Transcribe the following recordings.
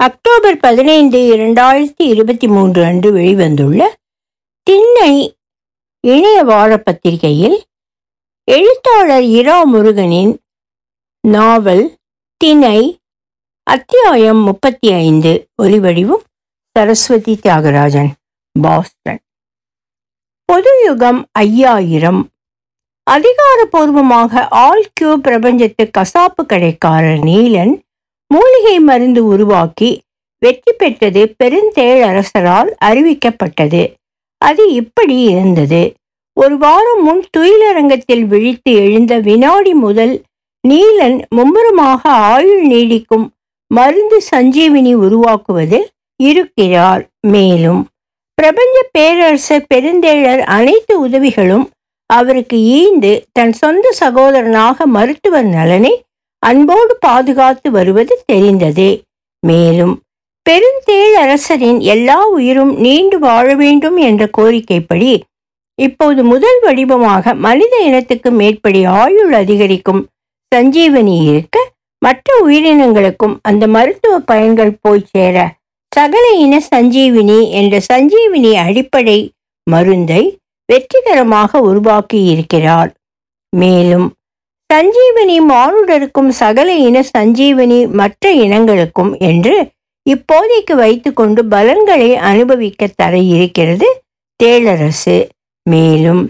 October பதினைந்து இரண்டாயிரத்தி இருபத்தி மூன்று அன்று வெளிவந்துள்ள திண்ணை இணைய வார பத்திரிகையில் எழுத்தாளர் இரா முருகனின் நாவல் திணை அத்தியாயம் முப்பத்தி ஐந்து. ஒலிவடிவும் சரஸ்வதி தியாகராஜன் பாஸ்டன். பொதுயுகம் ஐயாயிரம். அதிகாரபூர்வமாக ஆல் கியூ பிரபஞ்சத்து கசாப்பு கடைக்காரர் நீலன் மூலிகை மருந்து உருவாக்கி வெற்றி பெற்றது பெருந்தேழரசரால் அறிவிக்கப்பட்டது. அது இப்படி இருந்தது. ஒரு வாரம் முன் துயிலரங்கத்தில் விழித்து எழுந்த வினாடி முதல் நீலன் மும்முரமாக ஆயுள் நீடிக்கும் மருந்து சஞ்சீவினி உருவாக்குவதில் இருக்கிறார் மேலும் பிரபஞ்ச பேரரசர் பெருந்தேழர் அனைத்து உதவிகளும் அவருக்கு ஈந்து தன் சொந்த சகோதரனாக மருத்துவர் நலனை அன்போடு பாதுகாத்து வருவது தெரிந்ததே. மேலும் பெருந்தேழரசரின் எல்லா உயிரும் நீண்டு வாழ வேண்டும் என்ற கோரிக்கைப்படி இப்போது முதல் வடிவமாக மனித இனத்துக்கு மேற்படி ஆயுள் அதிகரிக்கும் சஞ்சீவனி இருக்க மற்ற உயிரினங்களுக்கும் அந்த மருத்துவ பயன்கள் போய் சேர சகல இன சஞ்சீவினி என்ற சஞ்சீவினி அடிப்படை மருந்தை வெற்றிகரமாக உருவாக்கி இருக்கிறார் மேலும் சஞ்சீவனி மானுடருக்கும் சகல இன சஞ்சீவனி மற்ற இனங்களுக்கும் என்று இப்போதைக்கு வைத்துக்கொண்டு பலன்களை அனுபவிக்க தர இருக்கிறது தேளரசு. மேலும்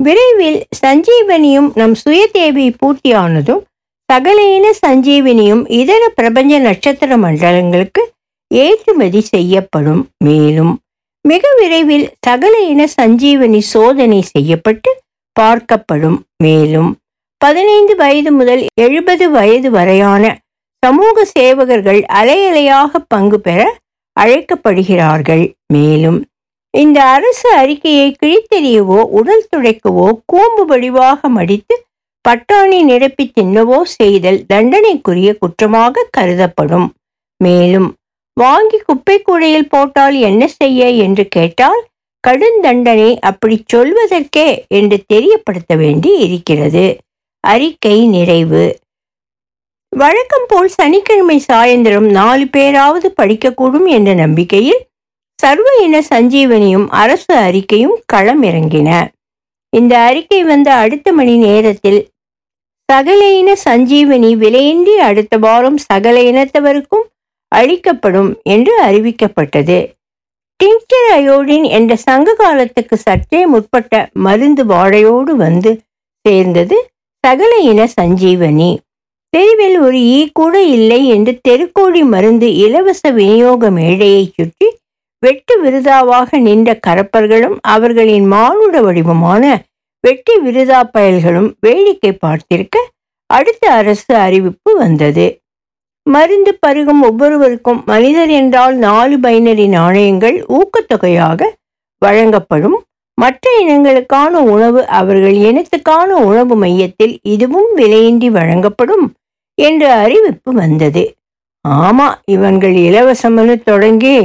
விரைவில் சஞ்சீவனியும் நம் சுய தேவை பூர்த்தியானதும் சகல இன சஞ்சீவனியும் இதர பிரபஞ்ச நட்சத்திர மண்டலங்களுக்கு ஏற்றுமதி செய்யப்படும். மேலும் மிக விரைவில் சகல இன சஞ்சீவனி சோதனை செய்யப்பட்டு பார்க்கப்படும். மேலும் பதினைந்து வயது முதல் எழுபது வயது வரையான சமூக சேவகர்கள் அலையலையாக பங்கு பெற அழைக்கப்படுகிறார்கள். மேலும் இந்த அரசு அறிக்கையை கிழித்தெறியவோ உடல் துடைக்கவோ கூம்பு வடிவாக மடித்து பட்டாணி நிரப்பி தின்னவோ செய்தல் தண்டனைக்குரிய குற்றமாக கருதப்படும். மேலும் வாங்கி குப்பை கூடையில் போட்டால் என்ன செய்ய என்று கேட்டால் கடுந்தண்டனை அப்படி சொல்வதற்கே என்று தெரியப்படுத்த வேண்டி இருக்கிறது. அறிக்கை நிறைவு. வழக்கம் போல் சனிக்கிழமை சாயந்தரம் நாலு பேராவது படிக்கக்கூடும் என்ற நம்பிக்கையில் சர்வ இன சஞ்சீவனியும் அரசு அறிக்கையும் களம் இறங்கின இந்த அறிக்கை வந்த அடுத்த மணி நேரத்தில் சகல இன சஞ்சீவனி விலையின்றி அடுத்த வாரம் சகல இனத்தவருக்கும் அளிக்கப்படும் என்று அறிவிக்கப்பட்டது. டிங்கர் அயோடின் என்ற சங்க காலத்துக்கு சற்றே முற்பட்ட மருந்து வாழையோடு வந்து சேர்ந்தது சகல இன சஞ்சீவனி தெருவில் ஒரு ஈ கூட இல்லை என்று தெருக்கோடி மருந்து இலவச விநியோக மேடையை சுற்றி வெட்டு விருதாவாக நின்ற கரப்பர்களும் அவர்களின் மானுட வடிவமான வெட்டி விருதா பயல்களும் வேடிக்கை பார்த்திருக்க அடுத்த அரசு அறிவிப்பு வந்தது. மருந்து பருகும் ஒவ்வொருவருக்கும் மனிதர் என்றால் நாலு பைனரி நாணயங்கள் ஊக்கத்தொகையாக வழங்கப்படும். மற்ற இனங்களுக்கான உணவு அவர்கள் இனத்துக்கான உணவு மையத்தில் இதுவும் விலையின்றி வழங்கப்படும் என்ற அறிவிப்பு வந்தது. ஆமா இவன்கள் இலவசம்னு தொடங்கி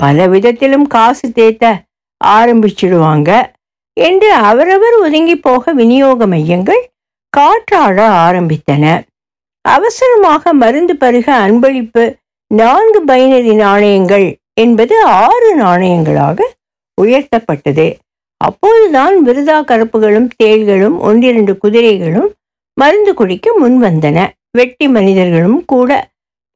பல விதத்திலும் காசு தேத்த ஆரம்பிச்சிடுவாங்க என்று அவரவர் ஒதுங்கி போக விநியோக மையங்கள் காற்றாட ஆரம்பித்தன. அவசரமாக மருந்து பருக அன்பளிப்பு நான்கு பைனரி நாணயங்கள் என்பது ஆறு நாணயங்களாக உயர்த்தப்பட்டது. அப்போதுதான் விருதா கருப்புகளும் தேள்களும் ஒன்றிரண்டு குதிரைகளும் மருந்து குடிக்க முன் வந்தன வெட்டி மனிதர்களும் கூட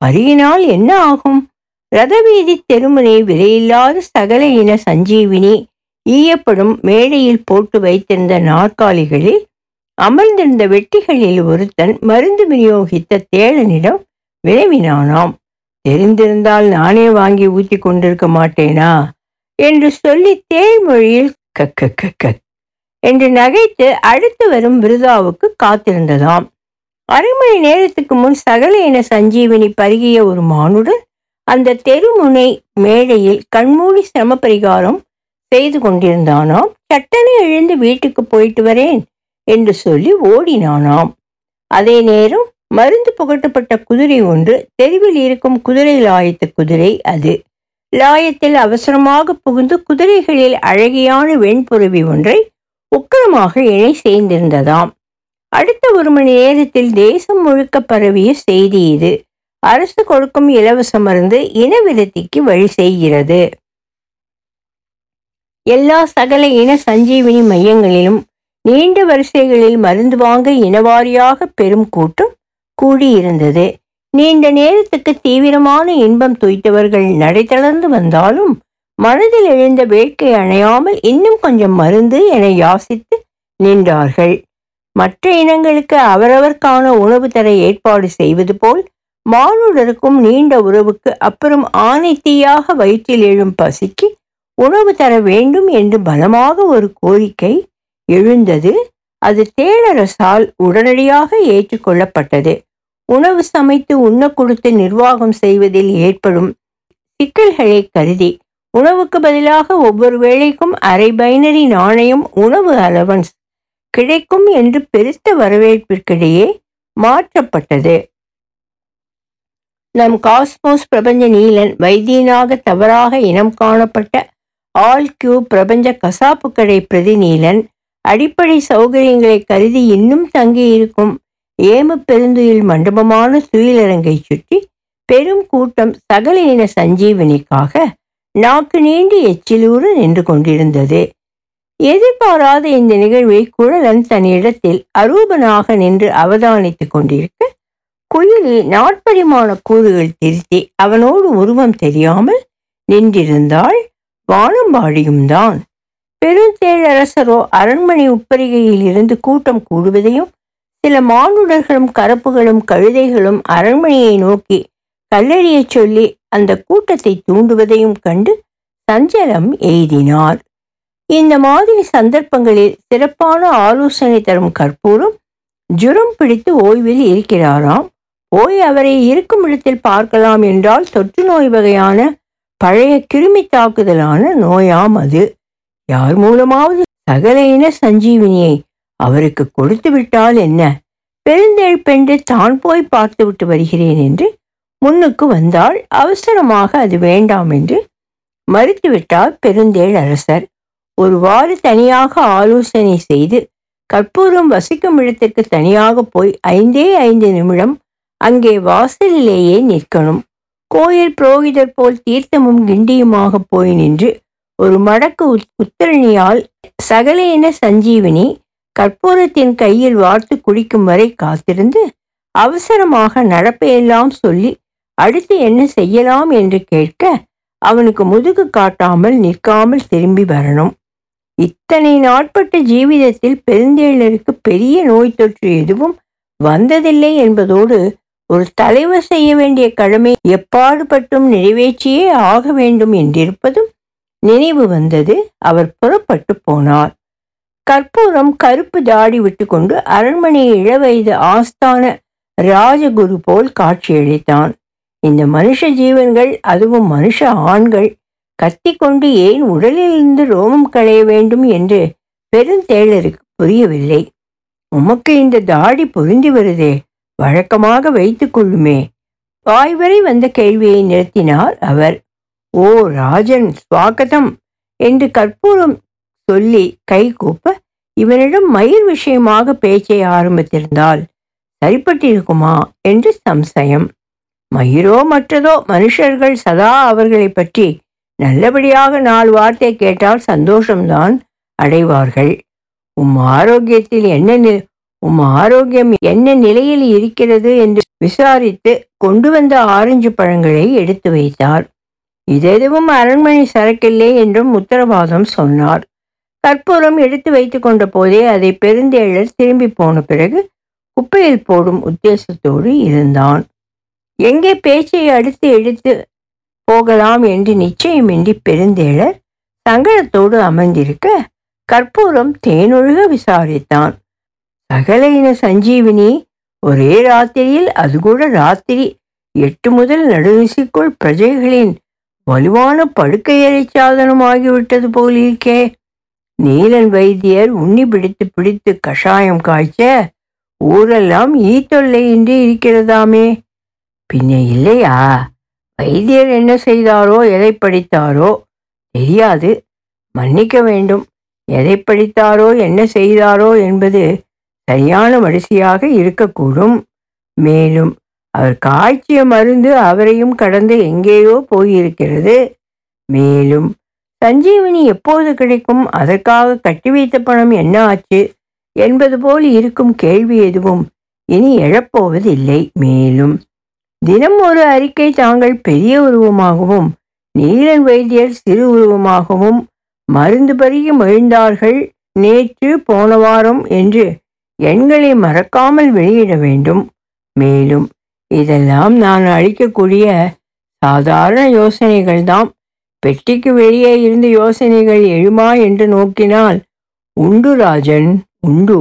பரியினால் என்ன ஆகும்? ரதவீதி தெருமுனை விலையில்லாத சகல இன சஞ்சீவினி ஈயப்படும் மேடையில் போட்டு வைத்திருந்த நாற்காலிகளில் அமர்ந்திருந்த வெட்டிகளில் ஒருத்தன் மருந்து விநியோகித்த தேளனிடம் விளைவினானாம் தெரிந்திருந்தால் நானே வாங்கி ஊற்றி கொண்டிருக்க மாட்டேனா என்று சொல்லி தேய்மொழியில் கக்க கக்க என்று நகைத்து அடுத்து வரும் விருதாவுக்கு காத்திருந்ததாம். அரை மணி நேரத்துக்கு முன் சகல இன சஞ்சீவினி பருகிய ஒரு மானுடன் அந்த தெருமுனை மேடையில் கண்மூடி சிரம பரிகாரம் செய்து கொண்டிருந்தானாம். சட்டனை எழுந்து வீட்டுக்கு போயிட்டு வரேன் என்று சொல்லி ஓடினானாம். அதே நேரம் மருந்து புகட்டப்பட்ட குதிரை ஒன்று தெருவில் இருக்கும் குதிரை லாயத்து குதிரை அது. லாயத்தில் அவசரமாக புகுந்து குதிரைகளில் அழகியான வெண்புருவி ஒன்றை உக்கிரமாக இணை சேர்ந்திருந்ததாம் அடுத்த ஒரு மணி நேரத்தில் தேசம் முழுக்க பரவிய செய்தி இது. அரசு கொடுக்கும் இலவச மருந்து இனவிருத்திக்கு வழி செய்கிறது. எல்லா சகல இன சஞ்சீவினி மையங்களிலும் நீண்ட வரிசைகளில் மருந்து வாங்க இனவாரியாக பெரும் கூட்டம் கூடியிருந்தது. நீண்ட நேரத்துக்கு தீவிரமான இன்பம் துய்த்தவர்கள் நடை தளர்ந்து வந்தாலும் மனதில் எழுந்த வேட்கை அணையாமல் இன்னும் கொஞ்சம் மருந்து என யாசித்து நின்றார்கள். மற்ற இனங்களுக்கு அவரவர்க்கான உணவு தர ஏற்பாடு செய்வது போல் மானுடருக்கும் நீண்ட உறவுக்கு அப்புறம் ஆனைத்தீயாக வயிற்றில் எழும் பசிக்கு உணவு தர வேண்டும் என்று பலமாக ஒரு கோரிக்கை எழுந்தது. அது தேளரசால் உடனடியாக ஏற்றுக்கொள்ளப்பட்டது. உணவு சமைத்து உண்ண கொடுத்து நிர்வாகம் செய்வதில் ஏற்படும் சிக்கல்களை கருதி உணவுக்கு பதிலாக ஒவ்வொரு வேளைக்கும் அரை பைனரி நாணயம் உணவு அலவன்ஸ் கிடைக்கும் என்று பெருத்த வரவேற்பிற்கிடையே மாற்றப்பட்டது. நம் காஸ்மோஸ் பிரபஞ்ச நீலன் வைத்தியனாக தவறாக இனம் காணப்பட்ட ஆல் கியூ பிரபஞ்ச கசாப்பு கடை பிரதிநீலன் அடிப்படை சௌகரியங்களை கருதி இன்னும் தங்கியிருக்கும் ஏம பெருந்துயில் மண்டபமான துயிலரங்கை சுற்றி பெரும் கூட்டம் சகல இன சஞ்சீவனிக்காக நாக்கு நீண்டு எச்சிலூறு நின்று கொண்டிருந்தது. எதிர்பாராத இந்த நிகழ்வை குழலன் தன் இடத்தில் அரூபனாக நின்று அவதானித்துக் கொண்டிருக்க குயிலி நாட்பரிமாண கூறுகள் திருத்தி அவனோடு உருவம் தெரியாமல் நின்றிருந்தாள். வானம்பாடியும் தான். பெருந்தேழரசரோ அரண்மனை உப்பரிகையில் இருந்து கூட்டம் கூடுவதையும் சில மானுடர்களும் கரப்புகளும் கழுதைகளும் அரண்மனையை நோக்கி கல்லறியச் சொல்லி அந்த கூட்டத்தை தூண்டுவதையும் கண்டு சஞ்சலம் எய்தினார். இந்த மாதிரி சந்தர்ப்பங்களில் சிறப்பான ஆலோசனை தரும் கற்பூரம் ஜுரம் பிடித்து ஓய்வில் இருக்கிறாராம். போய் அவரை இருக்கும் இடத்தில் பார்க்கலாம் என்றால் தொற்று நோய் வகையான பழைய கிருமி தாக்குதலான நோயாம் அது. யார் மூலமாவது சகல இன சஞ்சீவினியை அவருக்கு கொடுத்து விட்டால் என்ன? பெருந்தேழ் பெண்டு தான் போய் பார்த்துவிட்டு வருகிறேன் என்று முன்னுக்கு வந்தால் அவசரமாக அது வேண்டாம் என்று மறுத்துவிட்டார் பெருந்தேள் அரசர். ஒருவாறு தனியாக ஆலோசனை செய்து கற்பூரம் வசிக்கும் இடத்திற்கு தனியாக போய் ஐந்தே ஐந்து நிமிடம் அங்கே வாசலிலேயே நிற்கணும். கோயில் புரோகிதர் போல் தீர்த்தமும் கிண்டியுமாக போய் நின்று ஒரு மடக்கு உத்தரணியால் சகலேன சஞ்சீவினி கற்பூரத்தின் கையில் வார்த்து குடிக்கும் வரை காத்திருந்து அவசரமாக நடப்பையெல்லாம் சொல்லி அடுத்து என்ன செய்யலாம் என்று கேட்க அவனுக்கு முதுகு காட்டாமல் நிற்காமல் திரும்பி வரணும். இத்தனை நாட்பட்ட ஜீவிதத்தில் பெருந்தேளருக்கு பெரிய நோய் தொற்று எதுவும் வந்ததில்லை என்பதோடு ஒரு தலைவர் செய்ய வேண்டிய கடமை எப்பாடுபட்டும் நிறைவேற்றியே ஆக வேண்டும் என்றிருப்பதும் நினைவு வந்தது. அவர் புறப்பட்டு போனார். கற்பூரம் கருப்பு தாடி விட்டுக்கொண்டு அரண்மனை இளவயது ஆஸ்தான ராஜகுரு போல் காட்சியளித்தான். இந்த மனுஷ ஜீவன்கள் அதுவும் மனுஷ ஆண்கள். கத்திக்கொண்டு ஏன் உடலிலிருந்து ரோமம் களைய வேண்டும் என்று பெருந்தேளருக்கு புரியவில்லை. உமக்கு இந்த தாடி பொருந்தி வருதே வழக்கமாக வைத்துக்கொள்ளுமே வாய்வரை வந்த கேள்வியை நிறுத்தினார் அவர். ஓ ராஜன் ஸ்வாகதம் என்று கற்பூரம் சொல்லி கை கூப்ப இவனிடம் மயிர் விஷயமாக பேச்சை ஆரம்பித்திருந்தால் சரிப்பட்டிருக்குமா? என்று சம்சயம். மயிரோ மற்றதோ மனுஷர்கள் சதா அவர்களை பற்றி நல்லபடியாக நாலு வார்த்தை கேட்டால் சந்தோஷம்தான் அடைவார்கள். உம் ஆரோக்கியத்தில் என்ன உம் ஆரோக்கியம் என்ன நிலையில் இருக்கிறது? என்று விசாரித்து கொண்டு வந்த ஆரஞ்சு பழங்களை எடுத்து வைத்தார். இதெதுவும் அரண்மனை சரக்கில்லை என்றும் உத்தரவாதம் சொன்னார். கற்பூரம் எடுத்து வைத்து கொண்ட போதே அதை பெருந்தேழர் திரும்பி போன பிறகு குப்பையில் போடும் உத்தேசத்தோடு இருந்தான். எங்கே பேச்சை அடுத்து எடுத்து போகலாம் என்று நிச்சயமின்றி பெருந்தேழர் சங்கடத்தோடு அமர்ந்திருக்க கற்பூரம் தேனொழுக விசாரித்தான். சகல இன சஞ்சீவினி ஒரே ராத்திரியில் அது கூட ராத்திரி. எட்டு முதல் நடுநிசிக்குள் பிரஜைகளின் வலுவான படுக்கையறை சாதனமாகிவிட்டது ஆகிவிட்டது போலிருக்கே. நீலன் வைத்தியர் உண்ணி பிடித்து பிடித்து கஷாயம் காய்ச்ச ஊரெல்லாம் ஈ தொல்லையின்றி இருக்கிறதாமே. பின்ன இல்லையா? வைத்தியர் என்ன செய்தாரோ எதை படித்தாரோ? தெரியாது. மன்னிக்க வேண்டும். எதை படித்தாரோ என்ன செய்தாரோ என்பது சரியான வரிசையாக இருக்கக்கூடும். மேலும் அவர் காய்ச்சிய மருந்து அவரையும் கடந்து எங்கேயோ போயிருக்கிறது. மேலும் சஞ்சீவனி எப்போது கிடைக்கும்? அதற்காக கட்டி வைத்த பணம் என்ன ஆச்சு? என்பது போல் இருக்கும் கேள்வி எதுவும் இனி எழப்போவதில்லை. மேலும் தினம் ஒரு அறிக்கை தாங்கள் பெரிய உருவமாகவும் நீலன் வைத்தியர் சிறு உருவமாகவும் மருந்து பருகி மகிழ்ந்தார்கள். நேற்று போன வாரம் என்று எண்களை மறக்காமல் வெளியிட வேண்டும். மேலும் இதெல்லாம் நான் அளிக்கக்கூடிய சாதாரண யோசனைகள்தான் பெட்டிக்கு வெளியே இருந்த யோசனைகள் எழுமா என்று நோக்கினால் உண்டு ராஜன் உண்டு.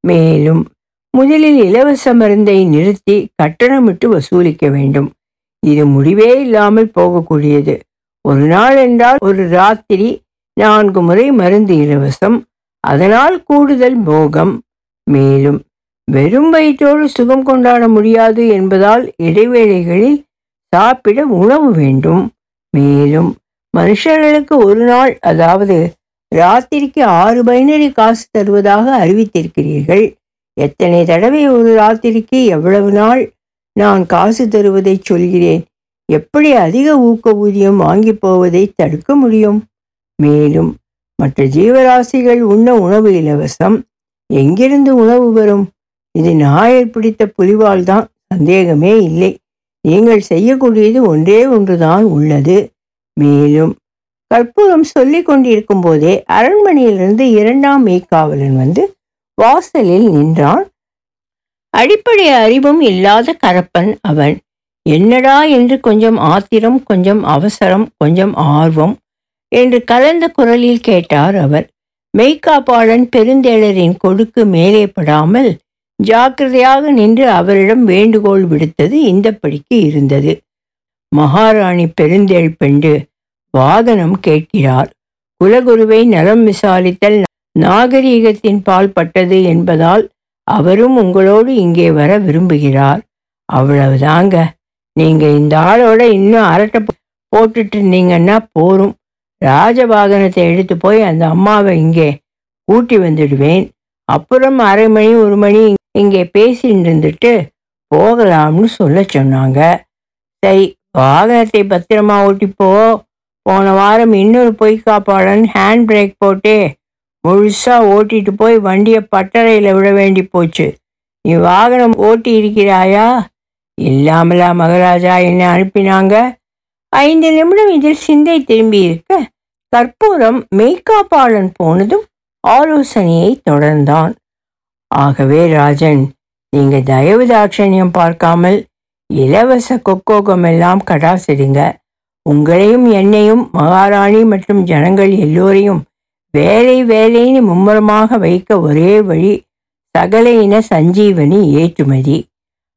மேலும் முதலில் இலவச மருந்தை நிறுத்தி கட்டணமிட்டு வசூலிக்க வேண்டும். இது முடிவே இல்லாமல் போகக்கூடியது. ஒரு நாள் என்றால் ஒரு ராத்திரி நான்கு முறை மருந்து இலவசம் அதனால் கூடுதல் போகம். மேலும் வெறும் வயிற்றோடு சுகம் கொண்டாட முடியாது என்பதால் இடைவேளைகளில் சாப்பிட உணவு வேண்டும். மேலும் மனுஷர்களுக்கு ஒரு நாள் அதாவது ராத்திரிக்கு ஆறு பைனரி காசு தருவதாக அறிவித்திருக்கிறீர்கள். எத்தனை தடவை ஒரு ராத்திரிக்கு எவ்வளவு நாள் நான் காசு தருவதை சொல்கிறேன்? எப்படி அதிக ஊக்க ஊதியம் வாங்கி போவதை தடுக்க முடியும்? மேலும் மற்ற ஜீவராசிகள் உண்ண உணவு இலவசம். எங்கிருந்து உணவு வரும்? இது நாயர் பிடித்த புலிவால் தான். சந்தேகமே இல்லை. நீங்கள் செய்யக்கூடியது ஒன்றே ஒன்றுதான் உள்ளது. மேலும் கற்பூரம் சொல்லி கொண்டிருக்கும் போதே அரண்மனையிலிருந்து இரண்டாம் மெய்க்காவலன் வந்து வாசலில் நின்றான். அடிப்படை அறிவும் இல்லாத கரப்பன் அவன். என்னடா என்று கொஞ்சம் ஆத்திரம் கொஞ்சம் அவசரம் கொஞ்சம் ஆர்வம் என்று கலந்த குரலில் கேட்டார் அவர். மெய்காப்பாளன் பெருந்தேளரின் கொடுக்கு மேலே படாமல் ஜாக்கிரதையாக நின்று அவரிடம் வேண்டுகோள் விடுத்தது இந்தப்படிக்கு இருந்தது. மகாராணி பெருந்தேள் பெண்டு வாகனம் கேட்கிறார். குலகுருவை நலம் விசாரித்தல் நாகரீகத்தின் பால் பட்டது என்பதால் அவரும் உங்களோடு இங்கே வர விரும்புகிறார். அவ்வளவுதாங்க. நீங்க இந்த ஆளோட இன்னும் அரட்டை போட்டுட்டு இருந்தீங்கன்னா போரும். ராஜவாகனத்தை எடுத்து போய் அந்த அம்மாவை இங்கே கூட்டி வந்துடுவேன். அப்புறம் அரை மணி ஒரு மணி இங்கே பேசிட்டு இருந்துட்டு போகலாம்னு சொல்ல சொன்னாங்க. சரி வாகனத்தை பத்திரமா ஓட்டிப்போ. போன வாரம் இன்னொரு பொய் காப்பாளன் ஹேண்ட் பிரேக் போட்டு முழுசாக ஓட்டிட்டு போய் வண்டியை பட்டறையில் விட வேண்டி போச்சு. நீ வாகனம் ஓட்டி இருக்கிறாயா? இல்லாமலா மகாராஜா என்னை அனுப்பினாங்க. ஐந்து நிமிடம் இதில் சிந்தை திரும்பி இருக்க கற்பூரம் மெய்காப்பாளன் போனதும் ஆலோசனையை தொடர்ந்தான். ஆகவே ராஜன் நீங்கள் தயவு தாட்சணியம் பார்க்காமல் இலவச கொக்கோகம் எல்லாம் கடாசிடுங்க. உங்களையும் என்னையும் மகாராணி மற்றும் ஜனங்கள் எல்லோரையும் வேலை வேலைன்னு மும்முரமாக வைக்க ஒரே வழி சகல இன சஞ்சீவனி ஏற்றுமதி.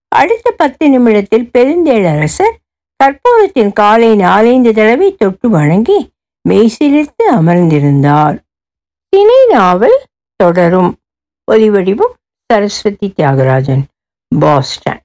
அடுத்த பத்து நிமிடத்தில் பெருந்தேளரசர் கற்பூரத்தின் காலை நாலைந்து தடவை தொட்டு வணங்கி மெய்சிலிர்த்து அமர்ந்திருந்தார். திணை நாவல் தொடரும். ஒலிவடிவும் சரஸ்வதி தியாகராஜன் பாஸ்டன்.